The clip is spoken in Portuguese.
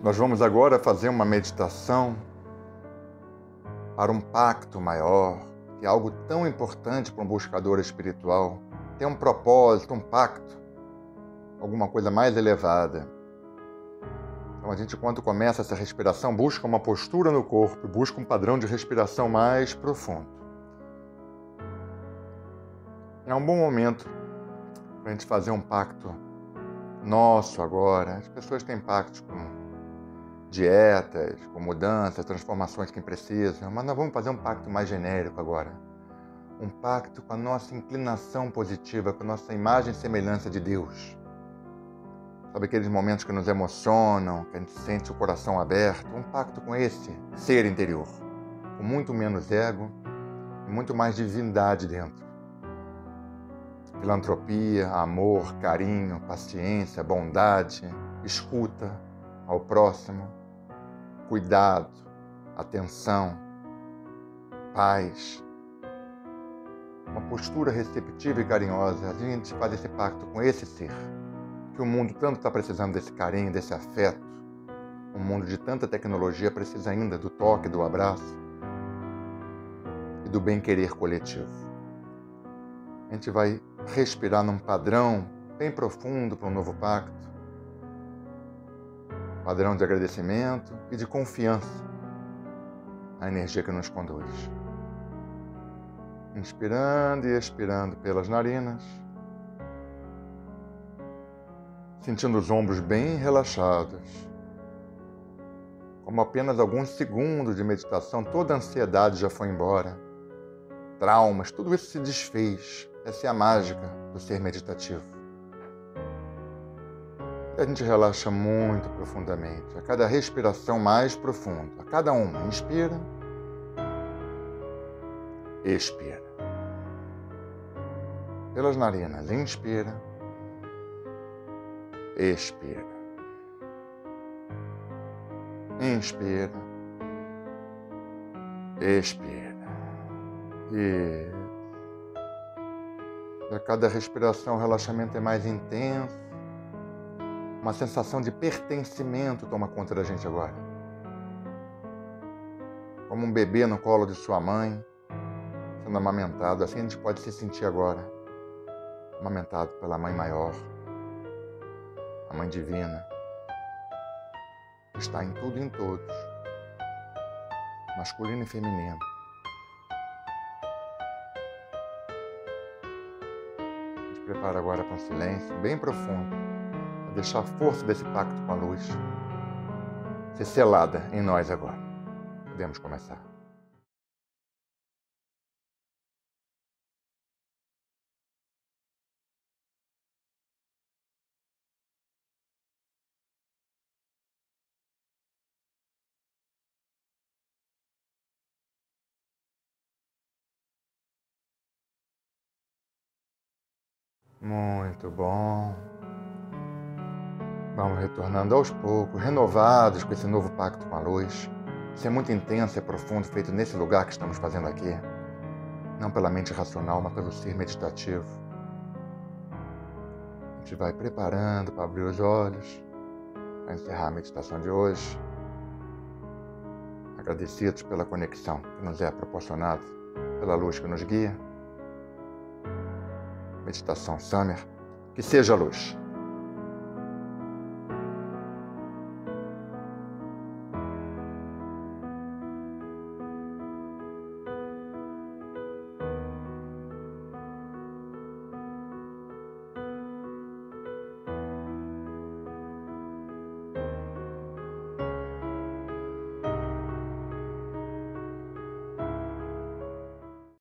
Nós vamos agora fazer uma meditação para um pacto maior, que é algo tão importante para um buscador espiritual. Tem um propósito, um pacto, alguma coisa mais elevada. Então a gente, quando começa essa respiração, busca uma postura no corpo, busca um padrão de respiração mais profundo. É um bom momento para a gente fazer um pacto nosso agora. As pessoas têm pactos com dietas, com mudanças, transformações que precisam, mas nós vamos fazer um pacto mais genérico agora. Um pacto com a nossa inclinação positiva, com a nossa imagem e semelhança de Deus. Sabe aqueles momentos que nos emocionam, que a gente sente o coração aberto? Um pacto com esse ser interior, com muito menos ego e muito mais divindade dentro filantropia, amor, carinho, paciência, bondade, escuta ao próximo, cuidado, atenção, paz. Uma postura receptiva e carinhosa. A gente faz esse pacto com esse ser, que o mundo tanto está precisando desse carinho, desse afeto. Um mundo de tanta tecnologia precisa ainda do toque, do abraço e do bem-querer coletivo. A gente vai respirar num padrão bem profundo para um novo pacto. Padrão de agradecimento e de confiança na energia que nos conduz. Inspirando e expirando pelas narinas. Sentindo os ombros bem relaxados. Como apenas alguns segundos de meditação, toda a ansiedade já foi embora. Traumas, tudo isso se desfez essa é a mágica do ser meditativo. A gente relaxa muito profundamente, a cada respiração mais profunda, a cada uma. Inspira, expira. Pelas narinas, inspira, expira. Inspira, expira. E a cada respiração o relaxamento é mais intenso. Uma sensação de pertencimento toma conta da gente agora. Como um bebê no colo de sua mãe, sendo amamentado, assim a gente pode se sentir agora. Amamentado pela mãe maior, a mãe divina, que está em tudo e em todos, masculino e feminino. prepara agora para um silêncio bem profundo, para deixar a força desse pacto com a luz ser selada em nós agora. Podemos começar. Muito bom. Vamos retornando aos poucos, renovados com esse novo pacto com a luz. Isso é muito intenso e profundo, feito nesse lugar que estamos fazendo aqui. Não pela mente racional, mas pelo ser meditativo. A gente vai preparando para abrir os olhos, para encerrar a meditação de hoje. Agradecidos pela conexão que nos é proporcionada, pela luz que nos guia meditação Summer, que seja luz.